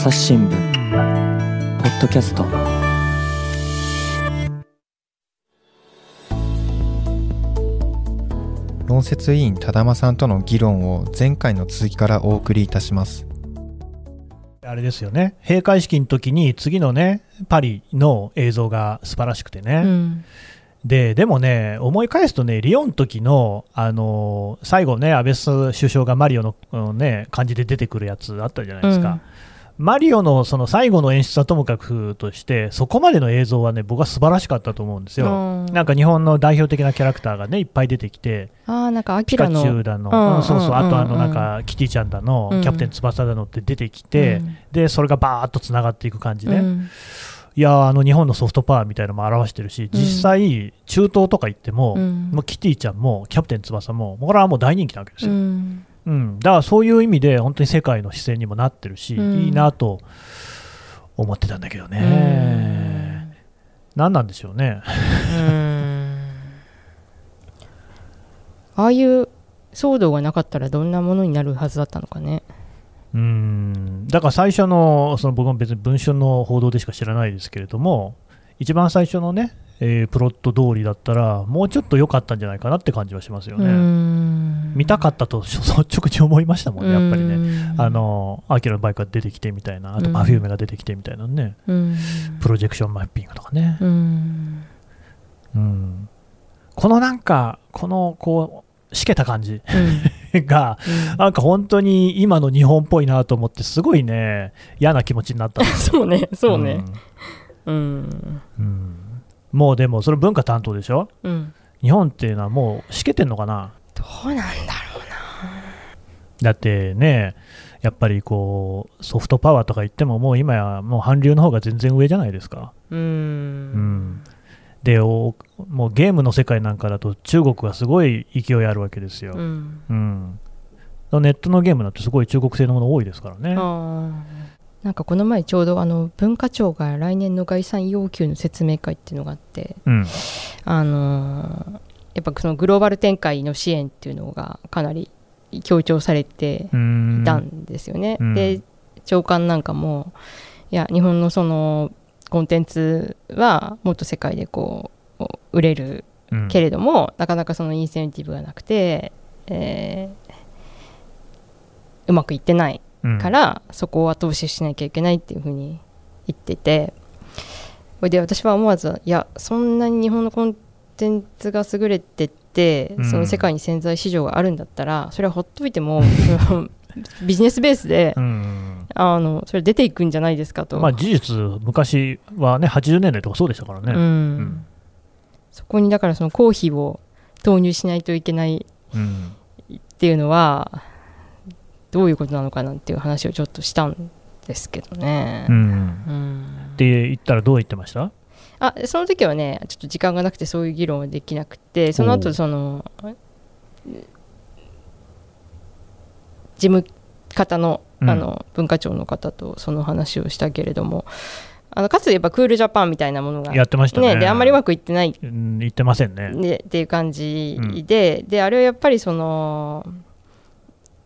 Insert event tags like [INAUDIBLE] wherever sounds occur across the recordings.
朝日新聞。ポッドキャスト。論説委員多玉さんとの議論を前回の続きからお送りいたします。あれですよね。閉会式の時に次のねパリの映像が素晴らしくてね、うん。ででもね、思い返すとね、リオの時のあの最後ね、安倍首相がマリオの、うんね、感じで出てくるやつあったじゃないですか。マリオのその最後の演出はともかくとして、そこまでの映像はね、僕は素晴らしかったと思うんですよ。うん。なんか日本の代表的なキャラクターがね、いっぱい出てきて、ああなんかアピカキラの。チュウだの、うんうんそうそう、あとあのうんなんかキティちゃんだの、うん。キャプテン翼だのって出てきて、うん。でそれがバーっとつながっていく感じね。うん。いやーあの日本のソフトパワーみたいなのも表してるし、実際、中東とか行っても、うん。もうキティちゃんもキャプテン翼も、これはもう大人気なわけですうよ、んうん。だからそういう意味で、本当に世界の視線にもなってるし、うん。いいなと思ってたんだけどね、何なんでしょうね、うん。ああいう騒動がなかったらどんなものになるはずだったのかね。うん。だから最初の、その僕も別に文春の報道でしか知らないですけれども、一番最初のね、えープロット通りだったら、もうちょっと良かったんじゃないかなって感じはしますよね。うん。見たかったと率直に思いましたもんね、やっぱりね。ねあのアキラのバイクが出てきてみたいな、あとうん Perfume が出てきてみたいなね、うん。プロジェクションマッピングとかね、うん。うん。このなんか、このこう、しけた感じ [LAUGHS] が、うん。なんか本当に今の日本っぽいなと思って、すごいね、嫌な気持ちになった。そうねそうね。うん。うん。うんもうでも、それ文化担当でしょ？うん。日本っていうのはもうしけてんのかな？どうなんだろだってね、やっぱりこうソフトパワーとか言っても、もう今やもう韓流の方が全然上じゃないですか。う。ううん。ん、でおもうゲームの世界なんかだと中国がすごい勢いあるわけですよ、うん。うん。ネットのゲームだってすごい中国製のもの多いですからね。なんかこの前ちょうどあの文化庁が来年の概算要求の説明会っていうのがあって、うん。あのーやっぱそのグローバル展開の支援っていうのがかなり強調されてうん。いたんですよね。うん。で長官なんかもいや日本のそのコンテンツはもっと世界でこう売れるうん。けれども、なかなかそのインセンティブがなくて、えーうまくいってないうんから、そこを後押ししなきゃいけないっていうふうに言ってて。それで私は思わずいやそんなに日本のコンテンツが優れてて、うん。その世界に潜在市場があるんだったらそれはほっといても [LAUGHS] ビジネスベースで、うんあのそれ出ていくんじゃないですかと。まあ、事実、昔はね、80年代とかそうでしたからね。うん。ん。そこにだからその公費を投入しないといけないうん。っていうのはどういうことなのかなっていう話をちょっとしたんですけどね。うんうんって言ったらどう言ってました？あその時はねちょっと時間がなくてそういう議論はできなくてそのお後うその事務方のうんあの文化庁の方とその話をしたけれども、あのかつて言えばクールジャパンみたいなものがやってましたね。ねであんまりうまくいってないうん言ってませんね。でっていう感じで,、であれはやっぱりその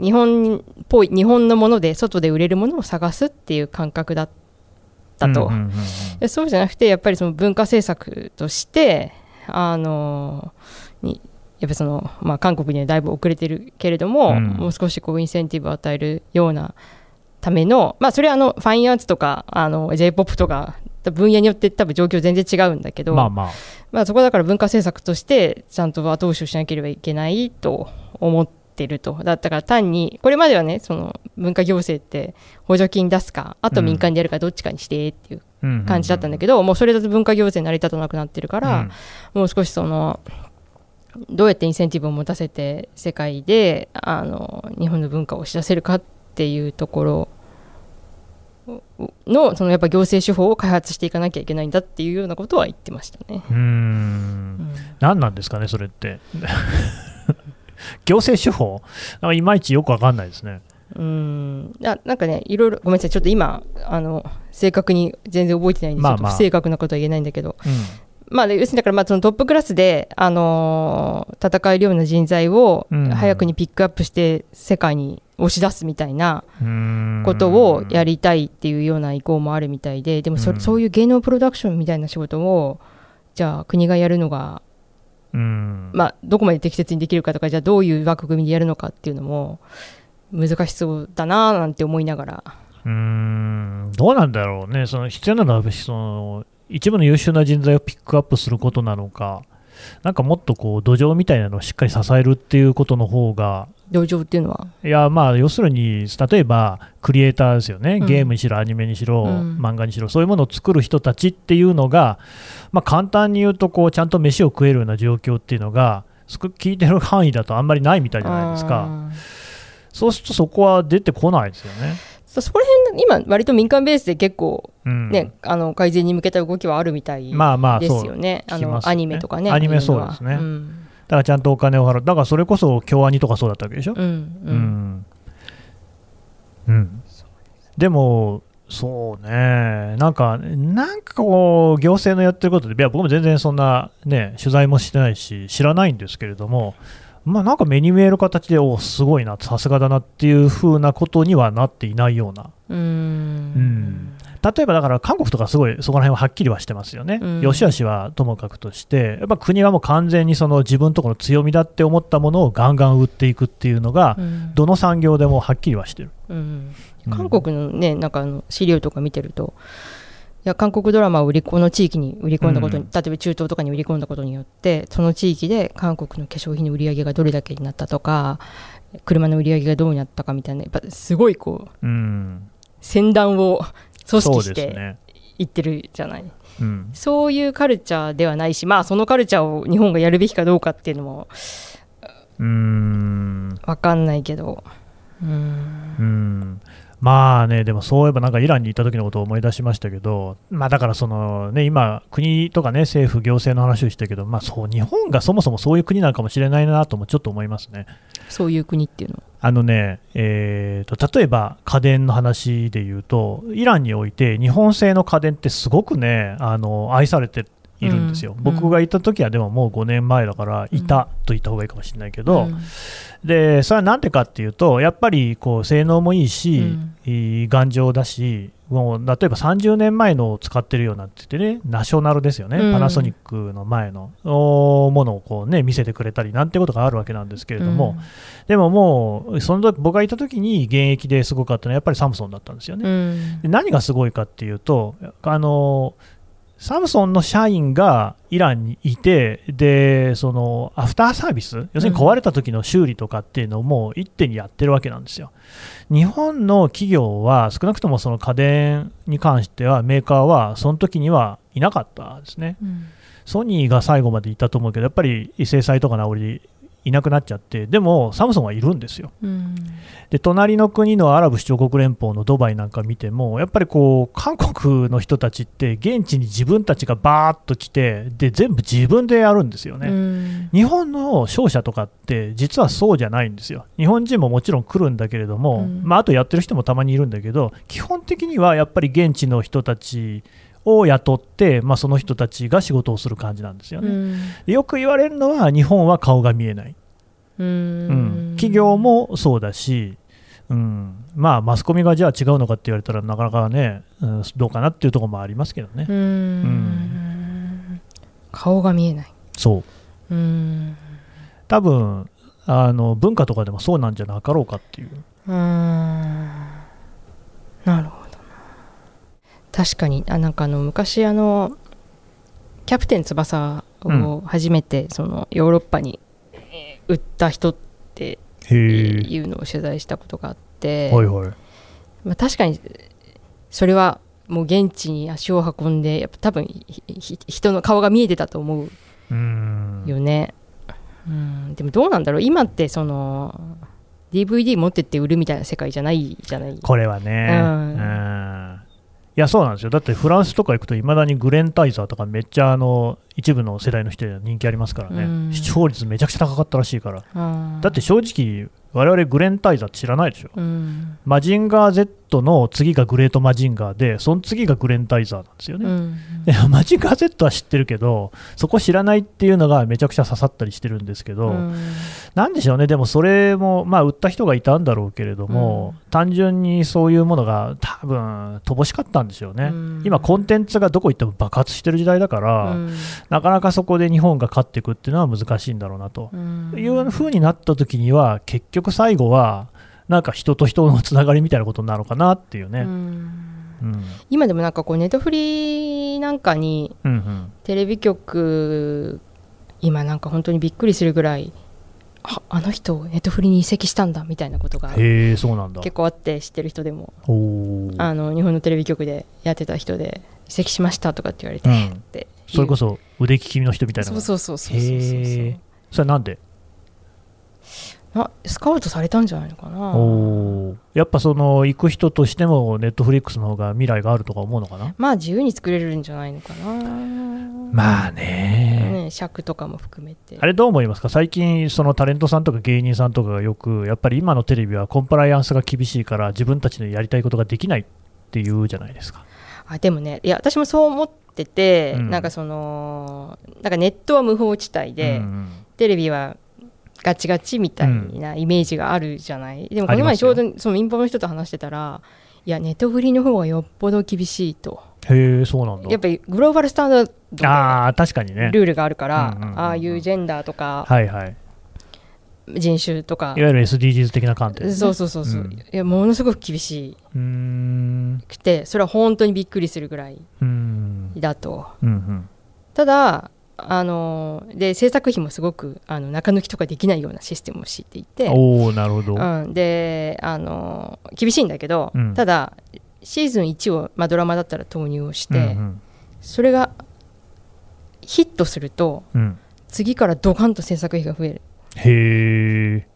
日本っぽい日本のもので外で売れるものを探すっていう感覚だったと、うんうんうんそうじゃなくてやっぱりその文化政策としてあのにやっぱりその、まあ、韓国にはだいぶ遅れてるけれども、うん。もう少しこうインセンティブを与えるようなための、まあ、それはあのファインアーツとかあの j p o p とか分野によって多分状況全然違うんだけど、まあまあ。まあ、そこだから文化政策としてちゃんと後押しをしなければいけないと思ってるとだったから単にこれまではねその文化行政って補助金出すかあと民間でやるかどっちかにしてっていう感じだったんだけど、もうそれだと文化行政成り立たなくなってるから、もう少しそのどうやってインセンティブを持たせて世界であの日本の文化を押し出せるかっていうところのそのやっぱ行政手法を開発していかなきゃいけないんだっていうようなことは言ってましたね。うん。うーん何なんですかね、それって。行政手法？なんかいまいちよくわかんないですね。うん。ななんかねいろいろごめんなさいちょっと今あの正確に全然覚えてないんで、まあまあ。ちょっと不正確なことは言えないんだけど。うん。まあ、要するにだからまあそのトップクラスで、あのー戦えるような人材をうん。早くにピックアップして世界に押し出すみたいなことをやりたいっていうような意向もあるみたいで。でもそ,、うん。そういう芸能プロダクションみたいな仕事をじゃあ国がやるのが、うんまあ、どこまで適切にできるかとかじゃあどういう枠組みでやるのかっていうのも難しそうだななんて思いながら。うーん。どうなんだろうね、その必要なのはその一部の優秀な人材をピックアップすることなのか、なんかもっとこう土壌みたいなのをしっかり支えるっていうことの方が、同情っていうのは？いや、まあ、要するに、例えばクリエイターですよね、うん。ゲームにしろ、アニメにしろ、うん。漫画にしろ、そういうものを作る人たちっていうのが、まあ、簡単に言うとこう、ちゃんと飯を食えるような状況っていうのが、聞いてる範囲だとあんまりないみたいじゃないですか。そうするとそこは出てこないですよね。そそこら辺今割と民間ベースで結構うん。ね、あの改善に向けた動きはあるみたいまあまあそうですよね。ますよね。のアニメとかね。アニメそうですね。うんだからちゃんとお金を払う、だからそれこそ京アニとかそうだったわけでしょ？うんううん。んうん。でも、そうね、なんか、なんかこう、行政のやってることで、いや僕も全然そんな、ね、取材もしてないし、知らないんですけれども、まあ、なんか目に見える形で、おすごいな、さすがだなっていう風なことにはなっていないような。ううんん例えばだから韓国とかすごいそこら辺ははっきりはしてますよね、うん。良し悪しはともかくとして、やっぱ国がもう完全にその自分のところの強みだって思ったものをガンガン売っていくっていうのが、うん。どの産業でもはっきりはしてる。うん。うん。韓国のね、なんかあの資料とか見てると、いや韓国ドラマを売りこの地域に売り込んだことに、うん。例えば中東とかに売り込んだことによって、その地域で韓国の化粧品の売り上げがどれだけになったとか、車の売り上げがどうなったかみたいな、やっぱすごいこう、うん、戦団を組そう織して。いってるじゃない。うん、そういうカルチャーではないし、まあ、そのカルチャーを日本がやるべきかどうかっていうのもうーん、分かんないけど、うん、うん、まあね、でもそういえばなんかイランに行った時のことを思い出しましたけど、まあだからそのね、今、国とかね、政府、行政の話をしたけど、まあそう、日本がそもそもそういう国なのかもしれないなともちょっと思いますね。そういう国っていうのは？あのね、えーと、例えば家電の話で言うと、イランにおいて日本製の家電ってすごくね、あの愛されているんですよ。うん。僕が行った時はでももう5年前だから、いたと言った方がいいかもしれないけど、うん。でそれはなんでかっていうと、やっぱりこう性能もいいし、うん。いい頑丈だし、もう例えば30年前のを使ってるようなって言ってね、ナショナルですよね、うん。パナソニックの前のおものをこう、ね、見せてくれたりなんてことがあるわけなんですけれども、でももう、その時僕がいた時に現役ですごかったのはやっぱりサムソンだったんですようね。ん。で何がすごいかっていうと、あのサムソンの社員がイランにいて、でそのアフターサービス、要するに壊れた時の修理とかっていうのも一手にやってるわけなんですよ。日本の企業は少なくともその家電に関してはメーカーはその時にはいなかったですね。うんソニーが最後までいたと思うけど、やっぱり制裁とか直りいなくなっちゃって、でもサムソンはいるんですよ。うんで、隣の国のアラブ首長国連邦のドバイなんか見ても、やっぱりこう、韓国の人たちって、現地に自分たちがバーッと来て、で、全部自分でやるんですよね。うん日本の商社とかって実はそうじゃないんですよ。日本人ももちろん来るんだけれども、うんまあ、あとやってる人もたまにいるんだけど、基本的にはやっぱり現地の人たちを雇って、まあ、その人たちが仕事をする感じなんですよね。うん。でよく言われるのは、日本は顔が見えない。ううん。ん企業もそうだし、うん、まあマスコミがじゃあ違うのかって言われたらなかなかね、うん、どうかなっていうところもありますけどね、うん。顔が見えない。そう。うん。多分あの文化とかでもそうなんじゃなかろうかっていう、うんなるほどな確かに。あなんかあの昔あのキャプテン翼を初めてそのヨーロッパにえー売った人っていうのを取材したことがあって、はいはい。まあ、確かにそれはもう現地に足を運んでやっぱ多分ひひ人の顔が見えてたと思ううんよね、うん、でもどうなんだろう。今ってその DVD 持ってって売るみたいな世界じゃないじゃない。これはね、うん。うんいやそうなんですよ。だってフランスとか行くといまだにグレンタイザーとかめっちゃあの一部の世代の人には人気ありますからね、うん。視聴率めちゃくちゃ高かったらしいから。うんだって正直我々グレンタイザーって知らないでしょ、うん。マジンガー Z の次がグレートマジンガーで、その次がグレンタイザーなんですよね。うんでマジンガー Z は知ってるけど、そこ知らないっていうのがめちゃくちゃ刺さったりしてるんですけど、うん。なんでしょうね、でもそれも、まあ、売った人がいたんだろうけれども、単純にそういうものが多分乏しかったんでしょうね、うん。今、コンテンツがどこ行っても爆発してる時代だから、うん。なかなかそこで日本が勝っていくっていうのは難しいんだろうなと。うん。いう風になった時には、結局最後は、なんか人と人のつながりみたいなことになるのかなっていうね。うん。うん。今でもなんかこうネットフリなんかにうんうんテレビ局今なんか本当にびっくりするぐらいああの人ネットフリに移籍したんだみたいなことがへえ、そうなんだ。結構あって知ってる人でも。あの日本のテレビ局でやってた人で移籍しましたとかって言われて、うん。それこそ腕利きの人みたいなそうそうそうそうそうそう。それはなんで？あスカウトされたんじゃないのかな。おー。やっぱその行く人としてもネットフリックスの方が未来があるとか思うのかな？まあ自由に作れるんじゃないのかな。まあね。ね尺とかも含めて。あれどう思いますか？最近そのタレントさんとか芸人さんとかがよくやっぱり今のテレビはコンプライアンスが厳しいから自分たちのやりたいことができないっていうじゃないですか。あでもねいや私もそう思ってて、うん。なんかそのなんかネットは無法地帯で、うん。テレビはガチガチみたいなイメージがあるじゃない、でもこの前ちょうどその民放の人と話してたらいやネットフリの方がよっぽど厳しいと。へえそうなんだ。やっぱりグローバルスタンダードああ確かにね。でルールがあるから、うんうんうんうん。ああいうジェンダーとかはいはい。人種とか。いわゆる SDGs 的な観点、ね、そうそうそうそう、うん。いやものすごく厳しうーん。くてそれは本当にびっくりするぐらいだと。うんうん。ただあので制作費もすごくあの中抜きとかできないようなシステムを敷いていて、おおなるほど、うん、であの厳しいんだけど、うん。ただシーズン1を、まあ、ドラマだったら投入をして、うんそれがヒットするとうん。うん次からドカンと制作費が増える。へえ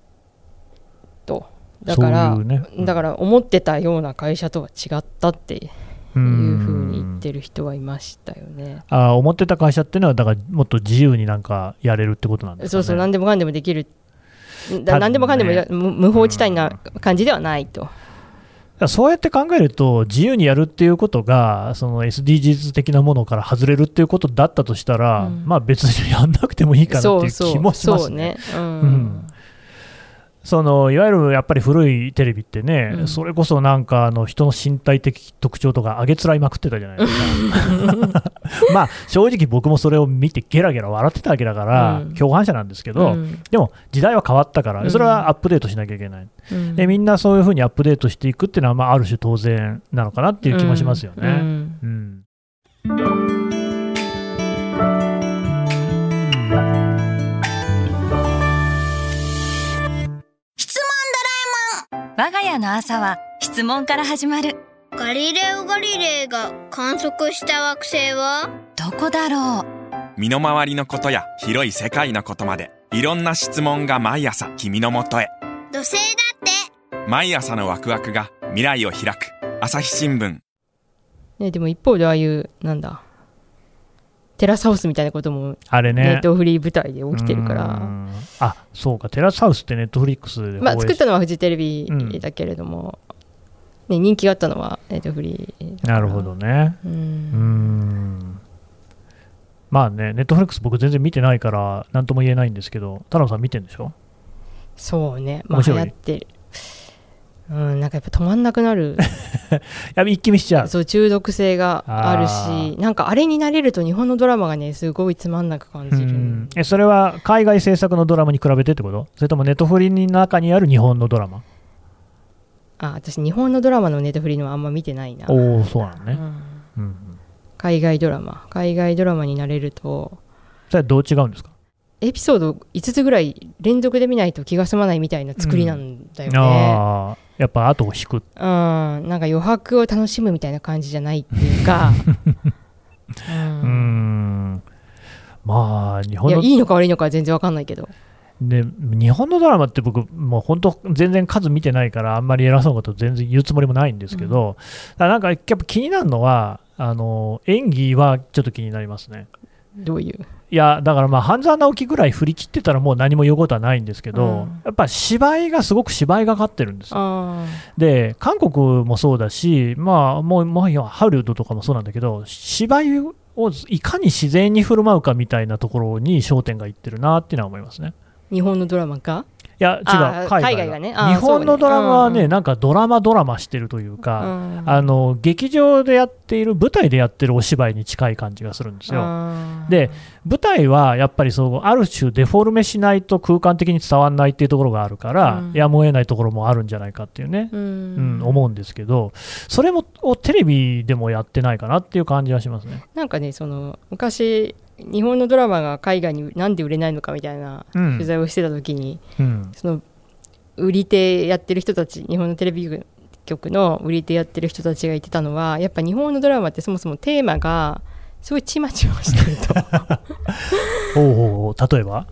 と。だからね。うん。だから思ってたような会社とは違ったっていううふうに言ってる人はいましたよね。あー思ってた会社っていうのはだからもっと自由になんかやれるってことなんですかねそうそう何でもかんでもできるだ多分ね何でもかんでもや無無法地帯な感じではないと。そうやって考えると自由にやるっていうことがその SDGs 的なものから外れるっていうことだったとしたら、うんまあ別にやんなくてもいいかなっていうそうそう気もしますそうね。ね。うんうんそのいわゆるやっぱり古いテレビってね、うん。それこそなんかあの人の身体的特徴とか上げつらいまくってたじゃないですか。[LAUGHS] まあ正直僕もそれを見てゲラゲラ笑ってたわけだから、うん。共犯者なんですけど、うん。でも時代は変わったから、うん。それはアップデートしなきゃいけない。うん。でみんなそういうふうにアップデートしていくっていうのは、まあ、ある種当然なのかなっていう気もしますよね。うん我が家の朝は質問から始まる。ガリレオ・ガリレイが観測した惑星は？どこだろう。身の回りのことや広い世界のことまでいろんな質問が毎朝君のもとへ。土星だって。毎朝のワクワクが未来を開く。朝日新聞。ね、でも一方でああいうなんだテラスハウスみたいなこともあれね。ネットフリー舞台で起きてるかうら、ん。あそうか、テラスハウスってネットフリックスでまあ、作ったのはフジテレビだけれども、ね、人気があったのはネットフリーなるほどね。ううん。んまあね、ネットフリックス僕全然見てないから、なんとも言えないんですけど、太郎さん見てんでしょ？そうね。まあ流行ってるうんなんかやっぱ止まんなくなる。[LAUGHS] や一気見しちゃう。そう中毒性があるあしなんかあれになれると日本のドラマがねすごいつまんなく感うじる、ん。えそれは海外制作のドラマに比べてってこと？それともネットフリの中にある日本のドラマ？あ私日本のドラマのネットフリーのはあんま見てないな、おおそうなのね。うん。うん海外ドラマ。海外ドラマになれるとそれはどう違うんですか？エピソード5つぐらい連続で見ないと気が済まないみたいな作りなんだよね。ああ、やっぱ後を引く。うん、なんか余白を楽しむみたいな感じじゃないっていうか、[LAUGHS] ううーんん。まあ、日本いやのいいのか悪いのかは全然わかんないけど、で日本のドラマって僕、もう本当、全然数見てないから、あんまり偉そうなこと全然言うつもりもないんですけど、ただなんかやっぱ気になるのは、あの演技はちょっと気になりますね。どういう？いやだからまあ半沢直樹ぐらい振り切ってたらもう何も言うことはないんですけど、うん。やっぱ芝居がすごく芝居がかってるんですよ。あで韓国もそうだし、まあ、もうもうハリウッドとかもそうなんだけど芝居をいかに自然に振る舞うかみたいなところに焦点がいってるなっていうのは思いますね。ー日本のドラマかいや違う海外がね。日本のドラマはね、ね。なんかドラマドラマしてるといううか、ん。あの劇場でやっている舞台でやってるお芝居に近い感じがするんですよ。あー。で舞台はやっぱりそうある種デフォルメしないと空間的に伝わらないっていうところがあるから、うん。やむを得ないところもあるんじゃないかっていうね、ううんん、思うんですけどそれもをテレビでもやってないかなっていう感じはしますね。なんかねその昔日本のドラマが海外になんで売れないのかみたいなうん。取材をしてた時に、うん。その売り手やってる人たち日本のテレビ局の売り手やってる人たちが言ってたのはやっぱ日本のドラマってそもそもテーマがすごいちまちましてると。ほうほうほう。例えば？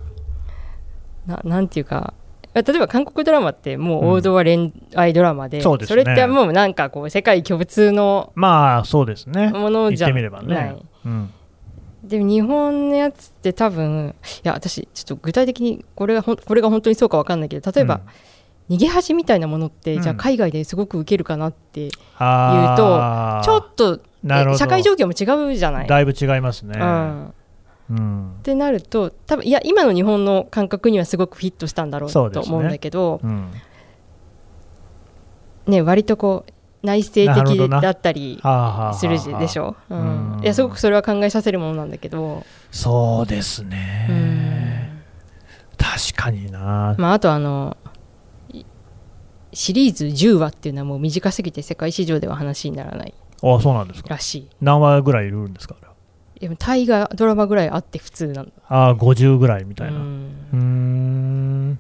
ななんていうか例えば韓国ドラマってもう王道は恋愛ドラマで,、そうですね。れってもうなんかこう世界共通のまあそうですね。ものじゃ言ってみればない、ね。うんでも日本のやつって多分いや私ちょっと具体的にこれがこれが本当にそうか分かんないけど例えば、逃げ恥みたいなものって、うん。じゃあ海外ですごく受けるかなって、あー。ちょっと社会状況も違うじゃない？だいぶ違いますね。うん、っうん。てなると多分いや今の日本の感覚にはすごくフィットしたんだろうと思うんだけど、うん。ね割とこう内省的だったりするでしょ、うん。うん。いやすごくそれは考えさせるものなんだけど、そうですうん。ね。確かにな。まあ、あとあのいシリーズ10話っていうのはもう短すぎて世界市場では話にならない。あそうなんですか。らしい。何話ぐらいいるんですか？でも大河ドラマぐらいあって普通なのああ50ぐらいみたいな。うん。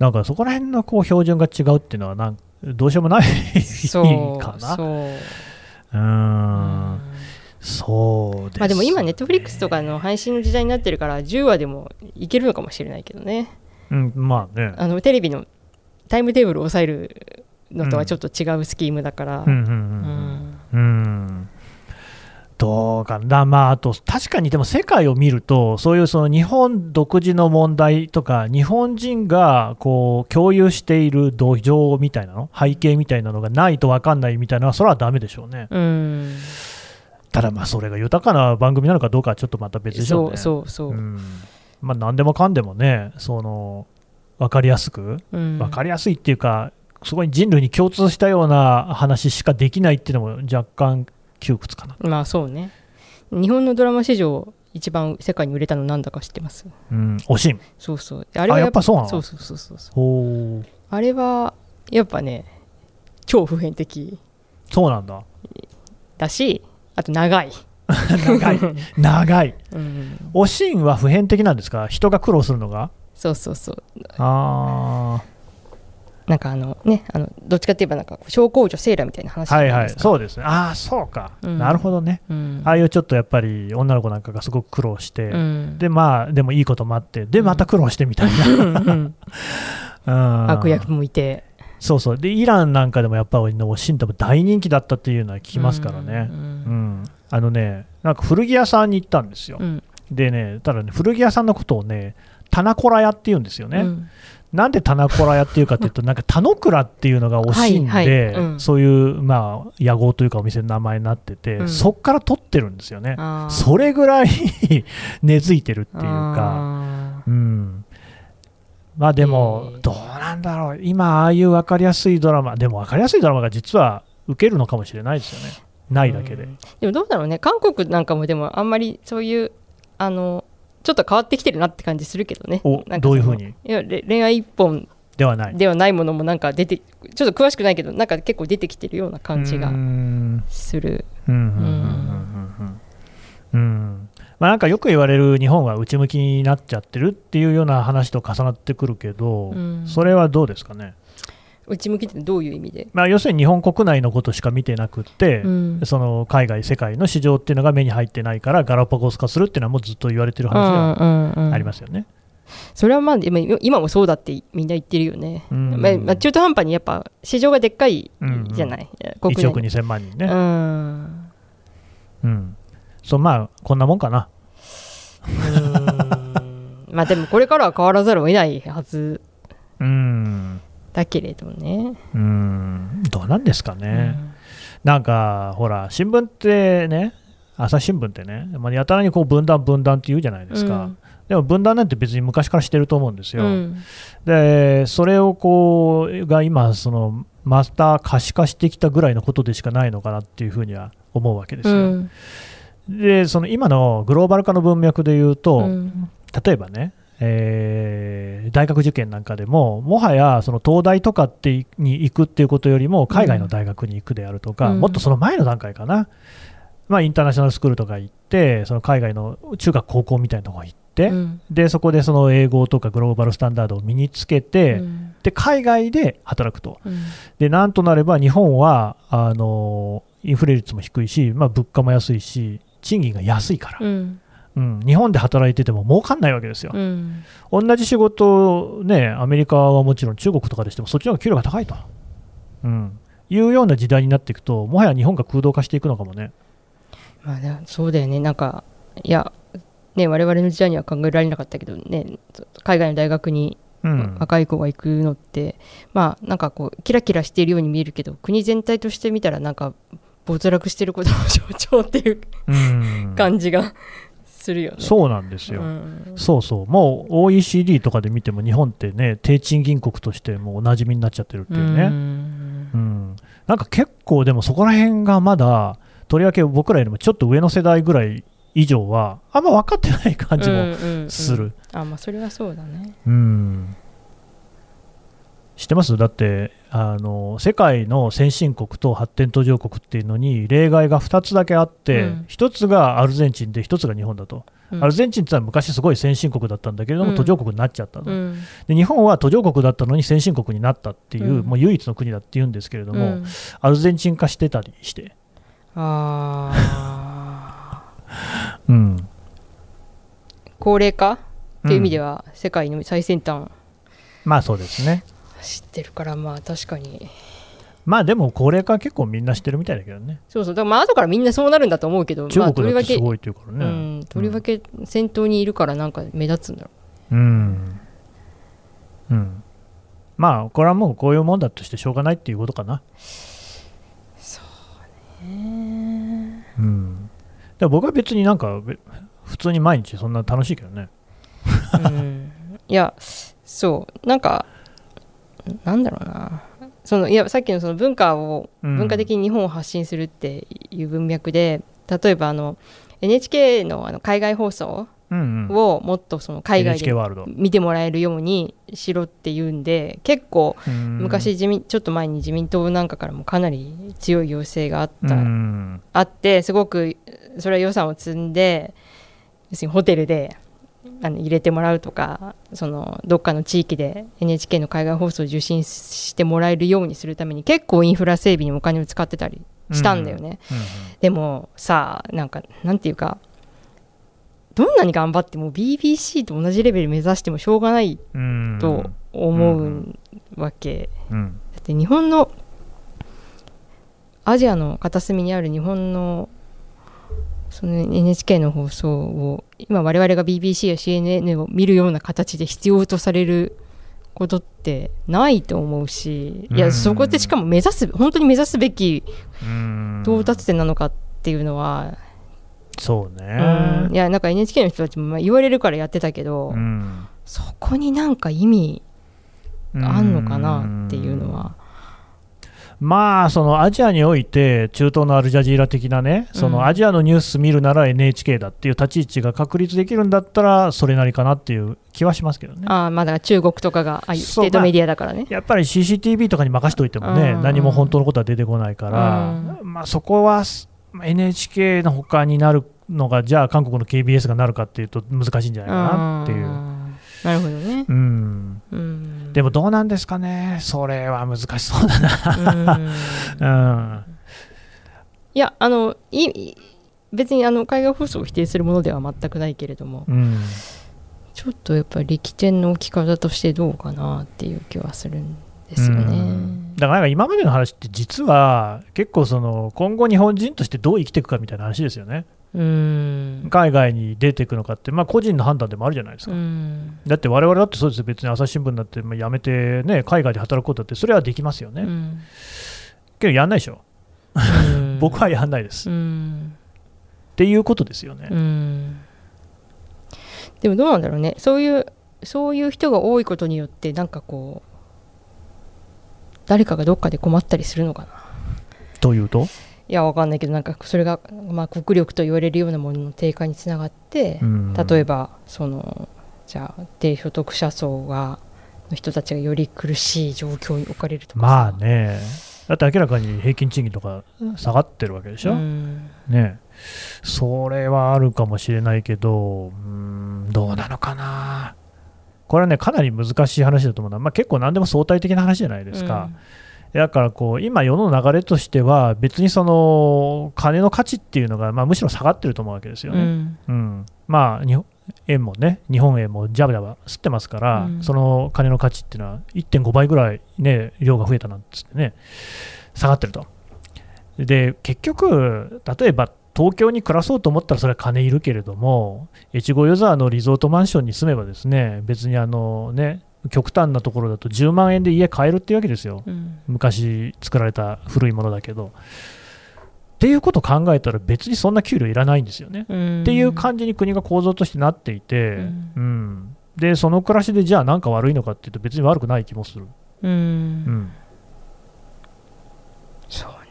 なんかそこら辺のこう標準が違うっていうのはなんどうしようもないそうかな。そううーん。そうです、まあでも今ネットフリックスとかの配信の時代になってるから10話でもいけるのかもしれないけどねうん、まあね。あのテレビのタイムテーブルを抑えるのとはちょっと違うスキームだから、うんうんううんんうん。うんどうかな、まあ、あと確かにでも世界を見ると、そういうその日本独自の問題とか、日本人がこう共有している土壌みたいなの、背景みたいなのがないと分かんないみたいなのは、それはだめでしょうね。うん。ただ、まあそれが豊かな番組なのかどうかはちょっとまた別でしょうね。そうそうそう、ん。まあ、何でもかんでもね、その分かりやすく、うん。分かりやすいっていうか、すごい人類に共通したような話しかできないっていうのも若干窮屈かな。まあそうね。日本のドラマ史上一番世界に売れたのなんだか知ってます？うん、惜しい。そうそう。あれはあやっぱそうなの？そうそうそうそうあれはやっぱね超普遍的。そうなんだ。だしあと長い、長い。[LAUGHS] 長い。うん、おしんは普遍的なんですか？人が苦労するのが？そうそうそう。あなんかあのねあのどっちかって言えばなんか小公女セーラーみたいな話あ、はいはい。そうですね。ああ、そうか。うんなるほどね。うんああいうちょっとやっぱり女の子なんかがすごく苦労して、うんで、まあ、でもいいこともあって、で、また苦労してみたいな。[LAUGHS] 悪役もいてそうそう。で、イランなんかでもやっぱりおしんとも大人気だったっていうのは聞きますからね。ううんん。あのね、なんか古着屋さんに行ったんですよ。うんでね、ただね、古着屋さんのことをね、棚子ら屋って言うんですよね。うんなんで棚子ら屋っていうかっていうと、なんか田之倉っていうのが惜しいんで、はいはい。うん。そういう、まあ、屋号というかお店の名前になってて、うん。そっから取ってるんですよね。それぐらい根付いてるっていうか、あうん。まあでもえー、どうなんだろう、今、ああいう分かりやすいドラマ、でも分かりやすいドラマが実は受けるのかもしれないですよね、ないだけで。うん。でもどうだろうね。韓国なんかもでもあんまりそういうあのちょっと変わってきてるなって感じするけどね。おどういうふうに？いやれ恋愛一本ではない。ではないものもなんか出てちょっと詳しくないけどなんか結構出てきてるような感じがする。うん。まあ、なんかよく言われる日本は内向きになっちゃってるっていうような話と重なってくるけど、うん。それはどうですかね、内向きってどういう意味で、まあ、要するに日本国内のことしか見てなくって、うん。その海外、世界の市場っていうのが目に入ってないからガラパゴス化するっていうのはもうずっと言われてる話ではありますすよね。それはまあ今今もそうだってみんな言ってるよね、うん。まあまあ、中途半端にやっぱ市場がでっかいじゃない、国内。1億2000万人ね。うん。うん。そう、まあ、こんなもんかな。まあでもこれからは変わらざるを得ないはず。うんだけれどね。うん。どうなんですかね、うん。なんかほら新聞ってね朝日新聞ってね、まあ、やたらにこう分断分断って言うじゃないですか、うん。でも分断なんて別に昔からしてると思うんですよ、うん。でそれをこうが今そのまた可視化してきたぐらいのことでしかないのかなっていうふうには思うわけですよ、うん。でその今のグローバル化の文脈で言うと、うん。例えばね、えー大学受験なんかでも、もはやその東大とかってに行くっていうことよりも、海外の大学に行くであるとか、うん。もっとその前の段階かな、まあ、インターナショナルスクールとか行って、その海外の中学、高校みたいなところ行って、うん。でそこでその英語とかグローバルスタンダードを身につけて、うん。で海外で働くと。うん。でなんとなれば日本はあのインフレ率も低いし、まあ、物価も安いし、賃金が安いから、うん。うん、日本で働いてても儲かんないわけですよ。うん。同じ仕事ね、アメリカはもちろん中国とかでしても、そっちの方が給料が高いと、うん、いうような時代になっていくと、もはや日本が空洞化していくのかもね。まあね、そうだよね、なんか、いや、ね、我々の時代には考えられなかったけどね、海外の大学にうん、若い子が行くのって、まあ、なんかこう、キラキラしているように見えるけど、国全体として見たら、なんか、没落してることの象徴っていううん。感じがするよね。そうなんですよ、うんそうそう、もう OECD とかで見ても、日本ってね、低賃金国としてもうおなじみになっちゃってるっていうね。うんうん、なんか結構でもそこら辺がまだとりわけ僕らよりもちょっと上の世代ぐらい以上はあんま分かってない感じもうんうんうんする。あ、まあ、それはそうだね。うん知ってます？だってあの世界の先進国と発展途上国っていうのに例外が2つだけあって、うん。1つがアルゼンチンで1つが日本だと、うん。アルゼンチンってのは昔すごい先進国だったんだけれども、うん。途上国になっちゃったと、うん。で日本は途上国だったのに先進国になったっていう、うんもう唯一の国だっていうんですけれども、うん。アルゼンチン化してたりして、あー。[LAUGHS] うん、高齢化っていう意味では、世界の最先端。まあそうですね。知ってるから、まあ確かに。まあでも高齢化は結構みんな知ってるみたいだけどね。そうそう、だからまあ後からみんなそうなるんだと思うけど、まあ、中国とりわけだってすごいっていうからね。うん、とりわけ先頭にいるからなんか目立つんだろうん。うん。まあこれはもうこういうもんだとしてしょうがないっていうことかな。そうね。うん。でも僕は別になんかべ普通に毎日そんな楽しいけどね。う、うん、いやそうなんかなんだろうなそのいやさっきのその文化をうん文化的に日本を発信するっていう文脈で、例えばあの NHK のあの海外放送。をもっとその海外で。見てもらえるようにしろっていうんで結構うん昔自民ちょっと前に自民党なんかからもかなり強い要請があった、うん。あってすごくそれは予算を積んで要するにホテルであの入れてもらうとかそのどっかの地域で NHK の海外放送を受信してもらえるようにするために結構インフラ整備にお金を使ってたりしたんだよね、うんでもさなんかなんていうかどんなに頑張っても BBC と同じレベル目指してもしょうがないうん。と思うわけ、うん。だって日本のアジアの片隅にある日本のその NHK の放送を今我々が BBC や CNN を見るような形で必要とされることってないと思うしいうんやそこってしかも目指す本当に目指すべきうん。到達点なのかっていうのは、そううんねい。やなんか NHK の人たちもまあ言われるからやってたけど、うん。そこになんか意味あんのかなっていうのは。まあ、そのアジアにおいて、中東のアルジャジーラ的なね、そうんのアジアのニュース見るなら NHK だっていう立ち位置が確立できるんだったら、それなりかなっていう気はしますけどね。ああまあだから中国とかがあステートメディアだからね。やっぱり CCTV とかに任しといてもね、うん何も本当のことは出てこないから、まあ、そこはす NHK の他になるのが、じゃあ韓国の KBS がなるかっていうと難しいんじゃないかなっていう。うんなるほどね。うん、うん、でもどうなんですかね、それは難しそうだな。うん [LAUGHS] うんいやあのいい別にあの海外放送を否定するものでは全くないけれどもうんちょっとやっぱり力点の置き方としてどうかなっていう気はするんですようねん。だからなんか今までの話って実は結構その今後日本人としてどう生きていくかみたいな話ですよね。うん。海外に出ていくのかって、まあ、個人の判断でもあるじゃないですか、うん。だって我々だってそうですよ、別に朝日新聞だってまあ辞めて、ね、海外で働くことだって、それはできますよね、うん。けどやんないでしょ、うん。[LAUGHS] 僕はやんないです、うっんていうことですよね。うん。でもどうなんだろうね。そういうそういう人が多いことによってなんかこう誰かがどっかで困ったりするのかな。というと、いやわかんないけどなんかそれが、まあ、国力と言われるようなものの低下につながって、うん。例えばそのじゃあ低所得者層がの人たちがより苦しい状況に置かれるとかさ。まあね、だって明らかに平均賃金とか下がってるわけでしょ、うん。ね、それはあるかもしれないけど、うーん、どうなのかな。これはね、かなり難しい話だと思うのは、まあ、結構何でも相対的な話じゃないですか。だからこう今、世の流れとしては、別にその金の価値っていうのが、まあ、むしろ下がってると思うわけですようね。んうんまあ、日本円もね、日本円もジャブジャブ吸ってますから、うんその金の価値っていうのは1.5倍ぐらい、ね、量が増えたなんつってね、下がってると。で、結局、例えば東京に暮らそうと思ったらそれは金いるけれども、越後湯沢のリゾートマンションに住めばですね、別にあのね、極端なところだと10万円で家買えるっていうわけですよ。うん。昔作られた古いものだけど。っていうことを考えたら別にそんな給料いらないんですよね。うん。っていう感じに国が構造としてなっていて、ううん。んでその暮らしでじゃあ何か悪いのかっていうと別に悪くない気もする、うん。うん。そうね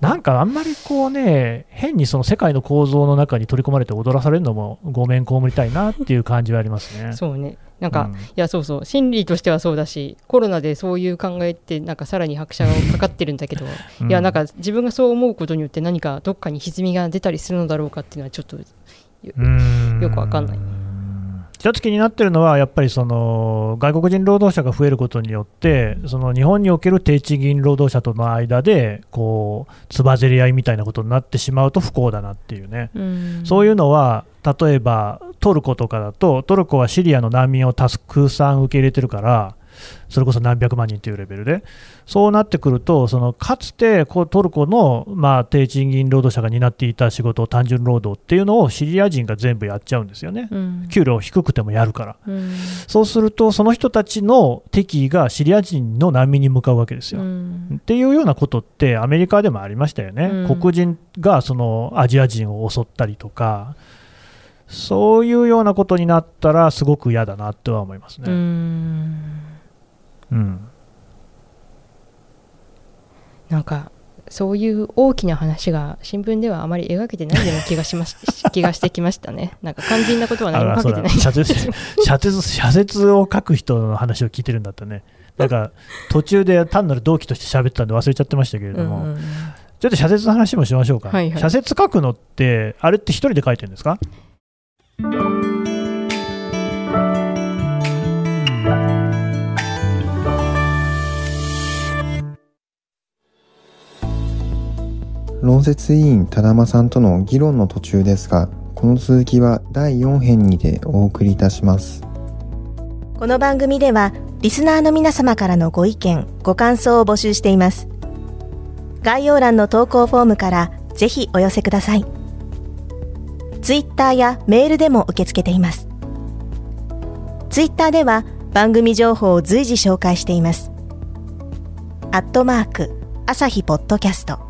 なんか。あんまりこうね変にその世界の構造の中に取り込まれて踊らされるのもごめん被りたいなっていう感じはありますね。[LAUGHS] そうね。なんか、うん。いやそうそう心理としてはそうだしコロナでそういう考えってなんかさらに拍車がかかってるんだけど、いやなんか自分がそう思うことによって何かどっかに歪みが出たりするのだろうかっていうのはちょっとうん。よくわかんない一つ気になってるのは、やっぱりその外国人労働者が増えることによって、その日本における低賃金労働者との間で、こう、つばぜり合いみたいなことになってしまうと不幸だなっていうね、うん。そういうのは、例えばトルコとかだと、トルコはシリアの難民をたくさん受け入れてるから、それこそ何百万人というレベルで、そうなってくると、そのかつてこうトルコの、まあ、低賃金労働者が担っていた仕事、単純労働っていうのをシリア人が全部やっちゃうんですよね。うん給料低くてもやるから。うんそうすると、その人たちの敵意がシリア人の難民に向かうわけですよ。うんっていうようなことってアメリカでもありましたよね、うん黒人がそのアジア人を襲ったりとか、そういうようなことになったら、すごく嫌だなとは思いますうね。んうん。なんかそういう大きな話が新聞ではあまり描けてないような気がします。[LAUGHS] 気がしてきましたね。なんか肝心なことは何も書けてない。社説 [LAUGHS] 社説社説を書く人の話を聞いてるんだったね。なんか途中で単なる同期として喋ってたんで忘れちゃってましたけれども、うん。ちょっと社説の話もしましょうか。はいはい。社説書くのって、あれって一人で書いてるんですか？論説委員多玉さんとの議論の途中ですが、この続きは第4編にてお送りいたします。この番組ではリスナーの皆様からのご意見、ご感想を募集しています。概要欄の投稿フォームからぜひお寄せください。ツイッターやメールでも受け付けています。ツイッターでは番組情報を随時紹介しています。アットマーク朝日ポッドキャスト